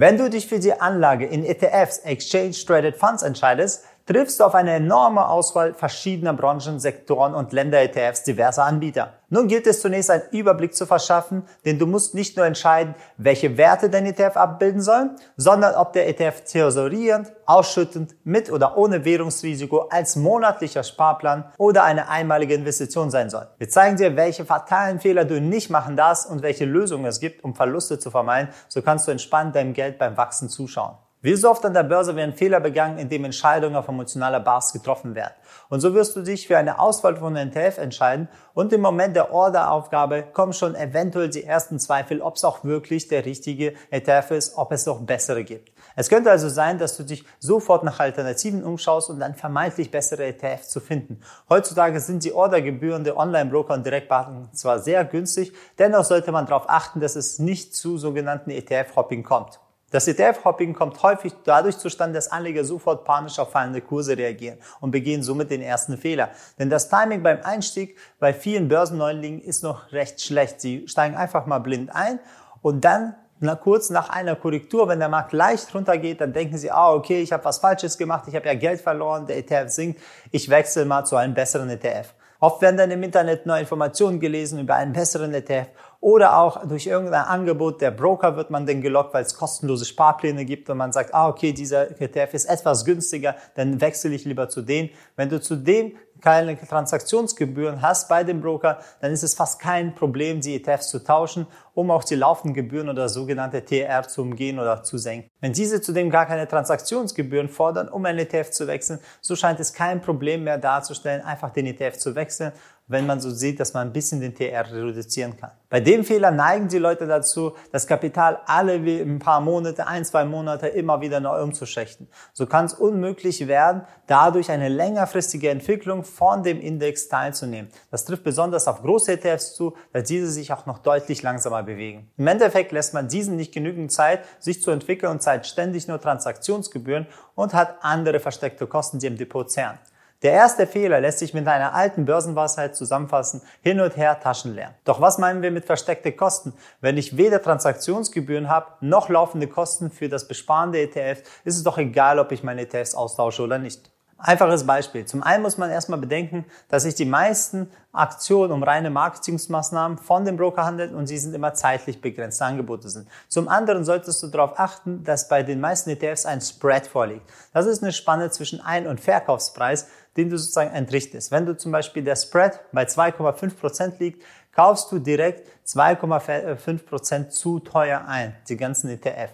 Wenn du dich für die Anlage in ETFs, Exchange Traded Funds entscheidest, triffst du auf eine enorme Auswahl verschiedener Branchen, Sektoren und Länder-ETFs diverser Anbieter. Nun gilt es zunächst einen Überblick zu verschaffen, denn du musst nicht nur entscheiden, welche Werte dein ETF abbilden soll, sondern ob der ETF thesaurierend, ausschüttend, mit oder ohne Währungsrisiko als monatlicher Sparplan oder eine einmalige Investition sein soll. Wir zeigen dir, welche fatalen Fehler du nicht machen darfst und welche Lösungen es gibt, um Verluste zu vermeiden, so kannst du entspannt deinem Geld beim Wachsen zuschauen. Wie so oft an der Börse werden Fehler begangen, indem Entscheidungen auf emotionaler Basis getroffen werden. Und so wirst du dich für eine Auswahl von NTF entscheiden und im Moment der Orderaufgabe kommen schon eventuell die ersten Zweifel, ob es auch wirklich der richtige ETF ist, ob es noch bessere gibt. Es könnte also sein, dass du dich sofort nach Alternativen umschaust und dann vermeintlich bessere ETF zu finden. Heutzutage sind die Ordergebühren der Online-Broker und Direktbanken zwar sehr günstig, dennoch sollte man darauf achten, dass es nicht zu sogenannten ETF-Hopping kommt. Das ETF-Hopping kommt häufig dadurch zustande, dass Anleger sofort panisch auf fallende Kurse reagieren und begehen somit den ersten Fehler. Denn das Timing beim Einstieg bei vielen Börsenneulingen ist noch recht schlecht. Sie steigen einfach mal blind ein und dann na, kurz nach einer Korrektur, wenn der Markt leicht runtergeht, dann denken sie, ah, okay, ich habe was Falsches gemacht, ich habe ja Geld verloren, der ETF sinkt, ich wechsle mal zu einem besseren ETF. Oft werden dann im Internet neue Informationen gelesen über einen besseren ETF oder auch durch irgendein Angebot der Broker wird man dann gelockt, weil es kostenlose Sparpläne gibt und man sagt, ah, okay, dieser ETF ist etwas günstiger, dann wechsle ich lieber zu dem. Wenn du zu dem keine Transaktionsgebühren hast bei dem Broker, dann ist es fast kein Problem, die ETFs zu tauschen, um auch die laufenden Gebühren oder sogenannte TR zu umgehen oder zu senken. Wenn diese zudem gar keine Transaktionsgebühren fordern, um ein ETF zu wechseln, so scheint es kein Problem mehr darzustellen, einfach den ETF zu wechseln wenn man so sieht, dass man ein bisschen den TR reduzieren kann. Bei dem Fehler neigen die Leute dazu, das Kapital alle wie ein paar Monate, ein, zwei Monate immer wieder neu umzuschächten. So kann es unmöglich werden, dadurch eine längerfristige Entwicklung von dem Index teilzunehmen. Das trifft besonders auf große ETFs zu, da diese sich auch noch deutlich langsamer bewegen. Im Endeffekt lässt man diesen nicht genügend Zeit, sich zu entwickeln und zahlt ständig nur Transaktionsgebühren und hat andere versteckte Kosten, die im Depot zehren. Der erste Fehler lässt sich mit einer alten Börsenweisheit zusammenfassen, hin und her taschenleer. Doch was meinen wir mit versteckte Kosten? Wenn ich weder Transaktionsgebühren habe, noch laufende Kosten für das Besparen der ETFs, ist es doch egal, ob ich meine ETFs austausche oder nicht. Einfaches Beispiel. Zum einen muss man erstmal bedenken, dass sich die meisten Aktionen um reine Marketingmaßnahmen von dem Broker handeln und sie sind immer zeitlich begrenzte Angebote sind. Zum anderen solltest du darauf achten, dass bei den meisten ETFs ein Spread vorliegt. Das ist eine Spanne zwischen Ein- und Verkaufspreis, den du sozusagen entrichtest. Wenn du zum Beispiel der Spread bei 2,5% liegt, kaufst du direkt 2,5% zu teuer ein, die ganzen ETF.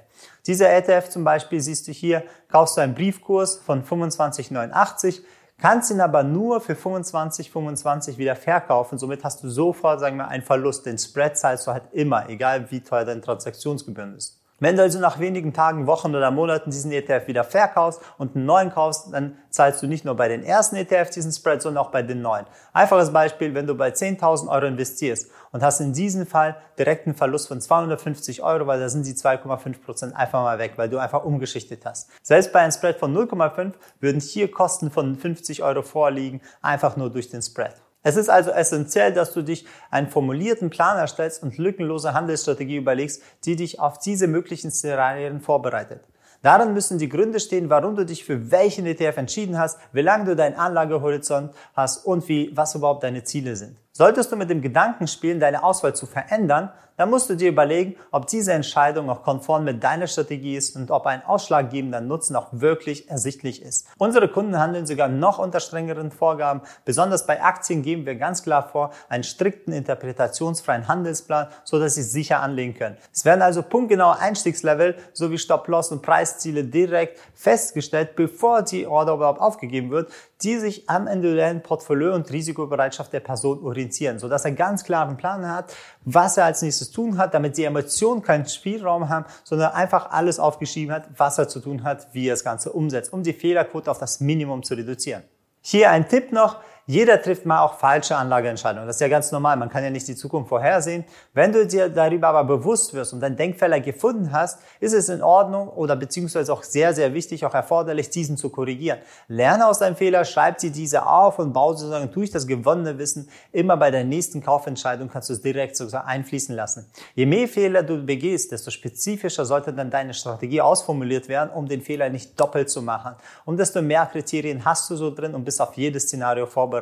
Dieser ETF zum Beispiel siehst du hier, kaufst du einen Briefkurs von 25,89, kannst ihn aber nur für 25, 25 wieder verkaufen. Somit hast du sofort, sagen wir, einen Verlust. Den Spread zahlst du halt immer, egal wie teuer deine Transaktionsgebühren ist. Wenn du also nach wenigen Tagen, Wochen oder Monaten diesen ETF wieder verkaufst und einen neuen kaufst, dann zahlst du nicht nur bei den ersten ETF diesen Spread, sondern auch bei den neuen. Einfaches Beispiel, wenn du bei 10.000 Euro investierst und hast in diesem Fall direkt einen Verlust von 250 Euro, weil da sind die 2,5 Prozent einfach mal weg, weil du einfach umgeschichtet hast. Selbst bei einem Spread von 0,5 würden hier Kosten von 50 Euro vorliegen, einfach nur durch den Spread. Es ist also essentiell, dass du dich einen formulierten Plan erstellst und lückenlose Handelsstrategie überlegst, die dich auf diese möglichen Szenarien vorbereitet. Darin müssen die Gründe stehen, warum du dich für welchen ETF entschieden hast, wie lange du deinen Anlagehorizont hast und wie, was überhaupt deine Ziele sind. Solltest du mit dem Gedanken spielen, deine Auswahl zu verändern, dann musst du dir überlegen, ob diese Entscheidung auch konform mit deiner Strategie ist und ob ein ausschlaggebender Nutzen auch wirklich ersichtlich ist. Unsere Kunden handeln sogar noch unter strengeren Vorgaben. Besonders bei Aktien geben wir ganz klar vor, einen strikten interpretationsfreien Handelsplan, so dass sie sicher anlegen können. Es werden also punktgenaue Einstiegslevel sowie Stop-Loss und Preisziele direkt festgestellt, bevor die Order überhaupt aufgegeben wird, die sich am individuellen Portfolio und Risikobereitschaft der Person orientieren, sodass er ganz klaren Plan hat, was er als nächstes tun hat, damit die Emotionen keinen Spielraum haben, sondern einfach alles aufgeschrieben hat, was er zu tun hat, wie er das Ganze umsetzt, um die Fehlerquote auf das Minimum zu reduzieren. Hier ein Tipp noch, jeder trifft mal auch falsche Anlageentscheidungen. Das ist ja ganz normal. Man kann ja nicht die Zukunft vorhersehen. Wenn du dir darüber aber bewusst wirst und deinen Denkfehler gefunden hast, ist es in Ordnung oder beziehungsweise auch sehr, sehr wichtig, auch erforderlich, diesen zu korrigieren. Lerne aus deinem Fehler, schreib sie diese auf und baue sozusagen durch das gewonnene Wissen immer bei der nächsten Kaufentscheidung kannst du es direkt sozusagen einfließen lassen. Je mehr Fehler du begehst, desto spezifischer sollte dann deine Strategie ausformuliert werden, um den Fehler nicht doppelt zu machen. Und desto mehr Kriterien hast du so drin und bist auf jedes Szenario vorbereitet.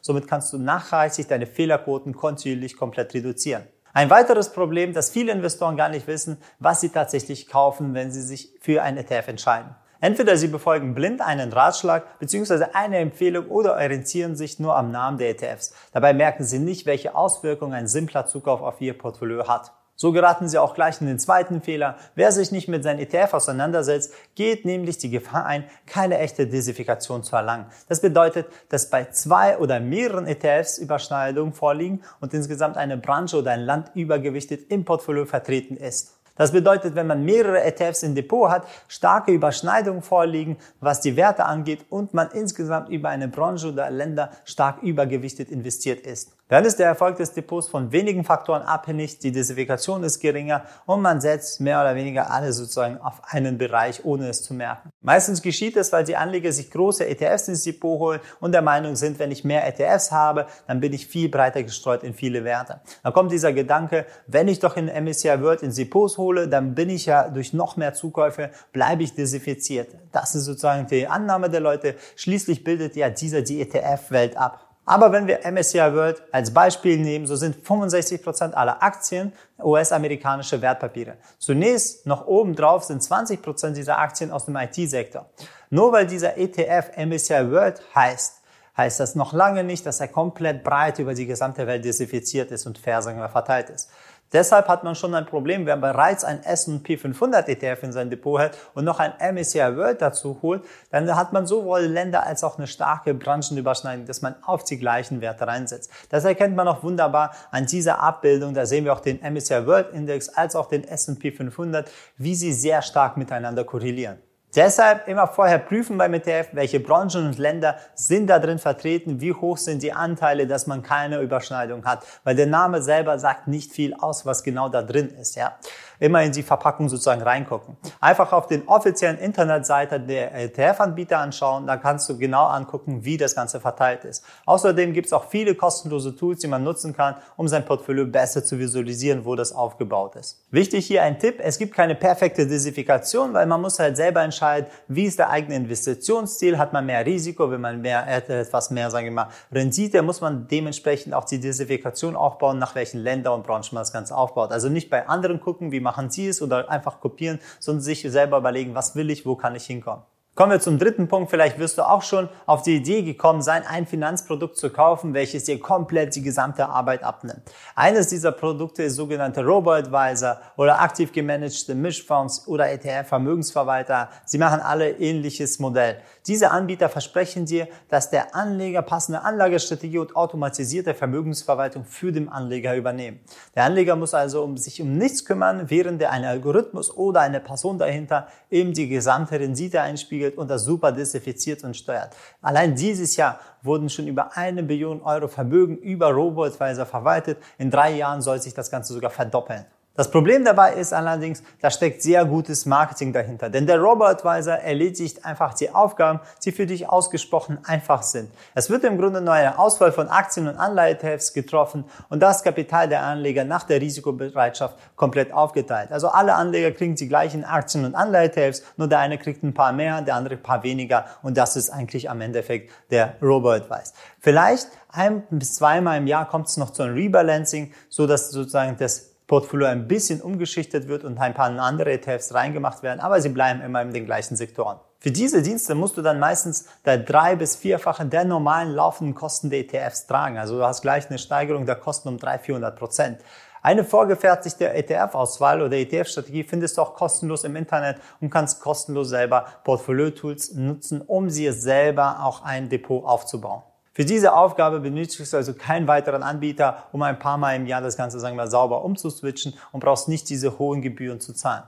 Somit kannst du nachhaltig deine Fehlerquoten kontinuierlich komplett reduzieren. Ein weiteres Problem, dass viele Investoren gar nicht wissen, was sie tatsächlich kaufen, wenn sie sich für ein ETF entscheiden. Entweder sie befolgen blind einen Ratschlag bzw. eine Empfehlung oder orientieren sich nur am Namen der ETFs. Dabei merken sie nicht, welche Auswirkungen ein simpler Zukauf auf ihr Portfolio hat. So geraten Sie auch gleich in den zweiten Fehler. Wer sich nicht mit seinem ETF auseinandersetzt, geht nämlich die Gefahr ein, keine echte Diversifikation zu erlangen. Das bedeutet, dass bei zwei oder mehreren ETFs Überschneidungen vorliegen und insgesamt eine Branche oder ein Land übergewichtet im Portfolio vertreten ist. Das bedeutet, wenn man mehrere ETFs im Depot hat, starke Überschneidungen vorliegen, was die Werte angeht und man insgesamt über eine Branche oder Länder stark übergewichtet investiert ist. Dann ist der Erfolg des Depots von wenigen Faktoren abhängig, die Diversifikation ist geringer und man setzt mehr oder weniger alle sozusagen auf einen Bereich, ohne es zu merken. Meistens geschieht es, weil die Anleger sich große ETFs ins Depot holen und der Meinung sind, wenn ich mehr ETFs habe, dann bin ich viel breiter gestreut in viele Werte. Dann kommt dieser Gedanke, wenn ich doch in MSCI World ins Depots hole, dann bin ich ja durch noch mehr Zukäufe, bleibe ich diversifiziert. Das ist sozusagen die Annahme der Leute. Schließlich bildet ja dieser die ETF-Welt ab. Aber wenn wir MSCI World als Beispiel nehmen, so sind 65% aller Aktien US-amerikanische Wertpapiere. Zunächst noch oben drauf sind 20% dieser Aktien aus dem IT-Sektor. Nur weil dieser ETF MSCI World heißt, heißt das noch lange nicht, dass er komplett breit über die gesamte Welt diversifiziert ist und fair verteilt ist. Deshalb hat man schon ein Problem, wer bereits ein S&P 500 ETF in sein Depot hat und noch ein MSCI World dazu holt, dann hat man sowohl Länder als auch eine starke Branchenüberschneidung, dass man auf die gleichen Werte reinsetzt. Das erkennt man auch wunderbar an dieser Abbildung. Da sehen wir auch den MSCI World Index als auch den S&P 500, wie sie sehr stark miteinander korrelieren. Deshalb immer vorher prüfen beim ETF, welche Branchen und Länder sind da drin vertreten, wie hoch sind die Anteile, dass man keine Überschneidung hat. Weil der Name selber sagt nicht viel aus, was genau da drin ist. Ja immer in die Verpackung sozusagen reingucken. Einfach auf den offiziellen Internetseite der ETF-Anbieter anschauen, da kannst du genau angucken, wie das Ganze verteilt ist. Außerdem gibt es auch viele kostenlose Tools, die man nutzen kann, um sein Portfolio besser zu visualisieren, wo das aufgebaut ist. Wichtig hier ein Tipp, es gibt keine perfekte Diversifikation, weil man muss halt selber entscheiden, wie ist der eigene Investitionsziel, hat man mehr Risiko, wenn man mehr, etwas mehr, sagen wir mal, Rendite, muss man dementsprechend auch die Diversifikation aufbauen, nach welchen Ländern und Branchen man das Ganze aufbaut. Also nicht bei anderen gucken, wie machen Sie es oder einfach kopieren, sondern sich selber überlegen, was will ich, wo kann ich hinkommen. Kommen wir zum dritten Punkt. Vielleicht wirst du auch schon auf die Idee gekommen sein, ein Finanzprodukt zu kaufen, welches dir komplett die gesamte Arbeit abnimmt. Eines dieser Produkte ist sogenannte Robo-Advisor oder aktiv gemanagte Mischfonds oder ETF-Vermögensverwalter. Sie machen alle ähnliches Modell. Diese Anbieter versprechen dir, dass der Anleger passende Anlagestrategie und automatisierte Vermögensverwaltung für den Anleger übernehmen. Der Anleger muss also um sich um nichts kümmern, während er ein Algorithmus oder eine Person dahinter eben die gesamte Rendite einspiegelt und das super desinfiziert und steuert. Allein dieses Jahr wurden schon über eine Billion Euro Vermögen über Robo-Advisor verwaltet. In drei Jahren soll sich das Ganze sogar verdoppeln. Das Problem dabei ist allerdings, da steckt sehr gutes Marketing dahinter. Denn der Robo-Advisor erledigt einfach die Aufgaben, die für dich ausgesprochen einfach sind. Es wird im Grunde nur eine Auswahl von Aktien und Anleihetefts getroffen und das Kapital der Anleger nach der Risikobereitschaft komplett aufgeteilt. Also alle Anleger kriegen die gleichen Aktien und Anleihetefts, nur der eine kriegt ein paar mehr, der andere ein paar weniger und das ist eigentlich am Endeffekt der Robo-Advice. Vielleicht ein bis zweimal im Jahr kommt es noch zu einem Rebalancing, so dass sozusagen das Portfolio ein bisschen umgeschichtet wird und ein paar andere ETFs reingemacht werden, aber sie bleiben immer in den gleichen Sektoren. Für diese Dienste musst du dann meistens der drei- bis vierfache der normalen laufenden Kosten der ETFs tragen. Also du hast gleich eine Steigerung der Kosten um 300, 400 Prozent. Eine vorgefertigte ETF-Auswahl oder ETF-Strategie findest du auch kostenlos im Internet und kannst kostenlos selber Portfolio-Tools nutzen, um sie selber auch ein Depot aufzubauen. Für diese Aufgabe benötigst du also keinen weiteren Anbieter, um ein paar Mal im Jahr das Ganze, sagen wir, sauber umzuswitchen und brauchst nicht diese hohen Gebühren zu zahlen.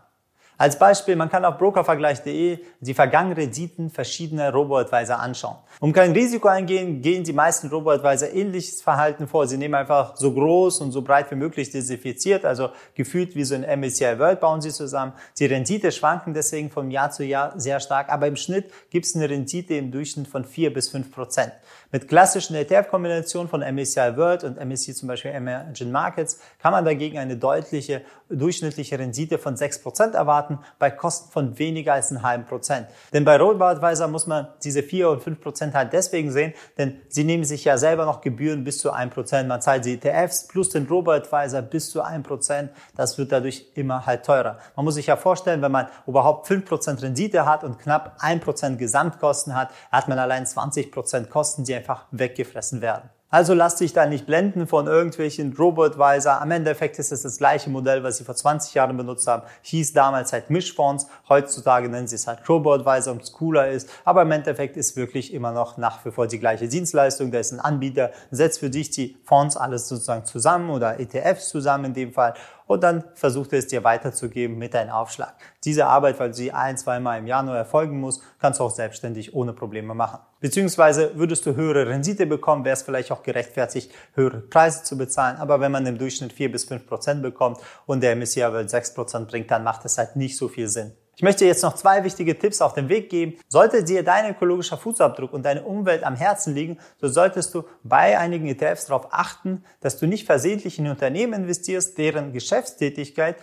Als Beispiel, man kann auf brokervergleich.de die vergangenen Renditen verschiedener Robo-Advisor anschauen. Um kein Risiko eingehen, gehen die meisten Robo-Advisor ähnliches Verhalten vor. Sie nehmen einfach so groß und so breit wie möglich diversifiziert, also gefühlt wie so ein MSCI World bauen sie zusammen. Die Rendite schwanken deswegen von Jahr zu Jahr sehr stark, aber im Schnitt gibt es eine Rendite im Durchschnitt von 4 bis 5 Prozent. Mit klassischen ETF-Kombinationen von MSCI World und MSCI zum Beispiel Emerging Markets kann man dagegen eine deutliche durchschnittliche Rendite von 6 Prozent erwarten erwarten bei Kosten von weniger als einem halben Prozent. Denn bei Robo-Advisor muss man diese 4 und 5 Prozent halt deswegen sehen, denn sie nehmen sich ja selber noch Gebühren bis zu 1 Prozent. Man zahlt die ETFs plus den Robo-Advisor bis zu 1 Prozent. Das wird dadurch immer halt teurer. Man muss sich ja vorstellen, wenn man überhaupt 5 Prozent Rendite hat und knapp 1 Prozent Gesamtkosten hat, hat man allein 20 Prozent Kosten, die einfach weggefressen werden. Also lasst dich da nicht blenden von irgendwelchen Robo-Advisor. Am Endeffekt ist es das gleiche Modell, was sie vor 20 Jahren benutzt haben. Hieß damals halt Mischfonds. Heutzutage nennen sie es halt Robo-Advisor, um es cooler ist. Aber im Endeffekt ist wirklich immer noch nach wie vor die gleiche Dienstleistung. Da ist ein Anbieter, setzt für dich die Fonds alles sozusagen zusammen oder ETFs zusammen in dem Fall und dann versucht er es dir weiterzugeben mit deinem Aufschlag. Diese Arbeit, weil sie ein, zweimal im Jahr nur erfolgen muss, kannst du auch selbstständig ohne Probleme machen. Beziehungsweise würdest du höhere Rendite bekommen, wäre es vielleicht auch gerechtfertigt, höhere Preise zu bezahlen. Aber wenn man im Durchschnitt vier bis fünf Prozent bekommt und der MSCI World sechs Prozent bringt, dann macht es halt nicht so viel Sinn. Ich möchte jetzt noch zwei wichtige Tipps auf den Weg geben. Sollte dir dein ökologischer Fußabdruck und deine Umwelt am Herzen liegen, so solltest du bei einigen ETFs darauf achten, dass du nicht versehentlich in Unternehmen investierst, deren Geschäftstätigkeit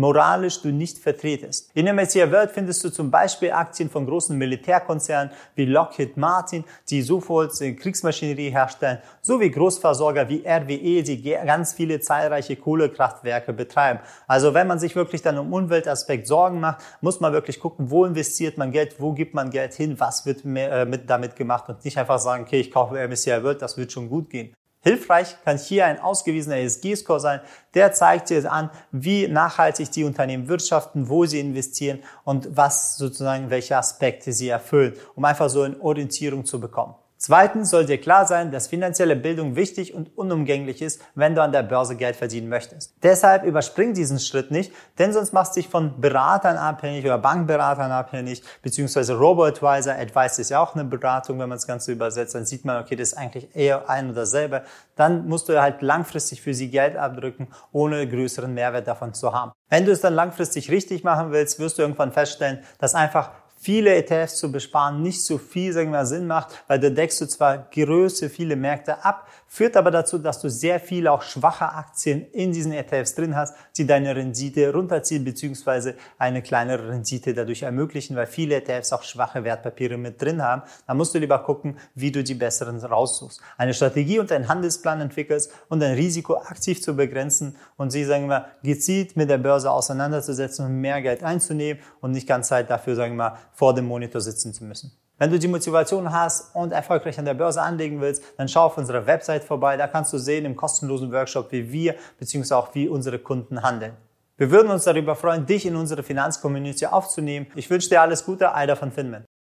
moralisch du nicht vertretest. In MSCI World findest du zum Beispiel Aktien von großen Militärkonzernen wie Lockheed Martin, die sofort Kriegsmaschinerie herstellen, sowie Großversorger wie RWE, die ganz viele zahlreiche Kohlekraftwerke betreiben. Also wenn man sich wirklich dann um Umweltaspekt Sorgen macht, muss man wirklich gucken, wo investiert man Geld, wo gibt man Geld hin, was wird äh, mit damit gemacht und nicht einfach sagen, okay, ich kaufe MSCI World, das wird schon gut gehen. Hilfreich kann hier ein ausgewiesener ESG-Score sein. Der zeigt dir an, wie nachhaltig die Unternehmen wirtschaften, wo sie investieren und was sozusagen welche Aspekte sie erfüllen, um einfach so eine Orientierung zu bekommen. Zweitens soll dir klar sein, dass finanzielle Bildung wichtig und unumgänglich ist, wenn du an der Börse Geld verdienen möchtest. Deshalb überspring diesen Schritt nicht, denn sonst machst du dich von Beratern abhängig oder Bankberatern abhängig, beziehungsweise Robo-Advisor. Advice ist ja auch eine Beratung, wenn man das Ganze übersetzt. Dann sieht man, okay, das ist eigentlich eher ein oder dasselbe. Dann musst du halt langfristig für sie Geld abdrücken, ohne größeren Mehrwert davon zu haben. Wenn du es dann langfristig richtig machen willst, wirst du irgendwann feststellen, dass einfach viele ETFs zu besparen nicht so viel sagen wir, Sinn macht, weil da deckst du zwar Größe, viele Märkte ab, führt aber dazu, dass du sehr viele auch schwache Aktien in diesen ETFs drin hast, die deine Rendite runterziehen beziehungsweise eine kleinere Rendite dadurch ermöglichen, weil viele ETFs auch schwache Wertpapiere mit drin haben. Da musst du lieber gucken, wie du die besseren raussuchst. Eine Strategie und einen Handelsplan entwickelst und dein Risiko aktiv zu begrenzen und sie, sagen wir, gezielt mit der Börse auseinanderzusetzen und mehr Geld einzunehmen und nicht ganz Zeit dafür, sagen wir, vor dem Monitor sitzen zu müssen. Wenn du die Motivation hast und erfolgreich an der Börse anlegen willst, dann schau auf unserer Website vorbei. Da kannst du sehen im kostenlosen Workshop, wie wir bzw. auch wie unsere Kunden handeln. Wir würden uns darüber freuen, dich in unsere Finanzcommunity aufzunehmen. Ich wünsche dir alles Gute, Alter von Finman.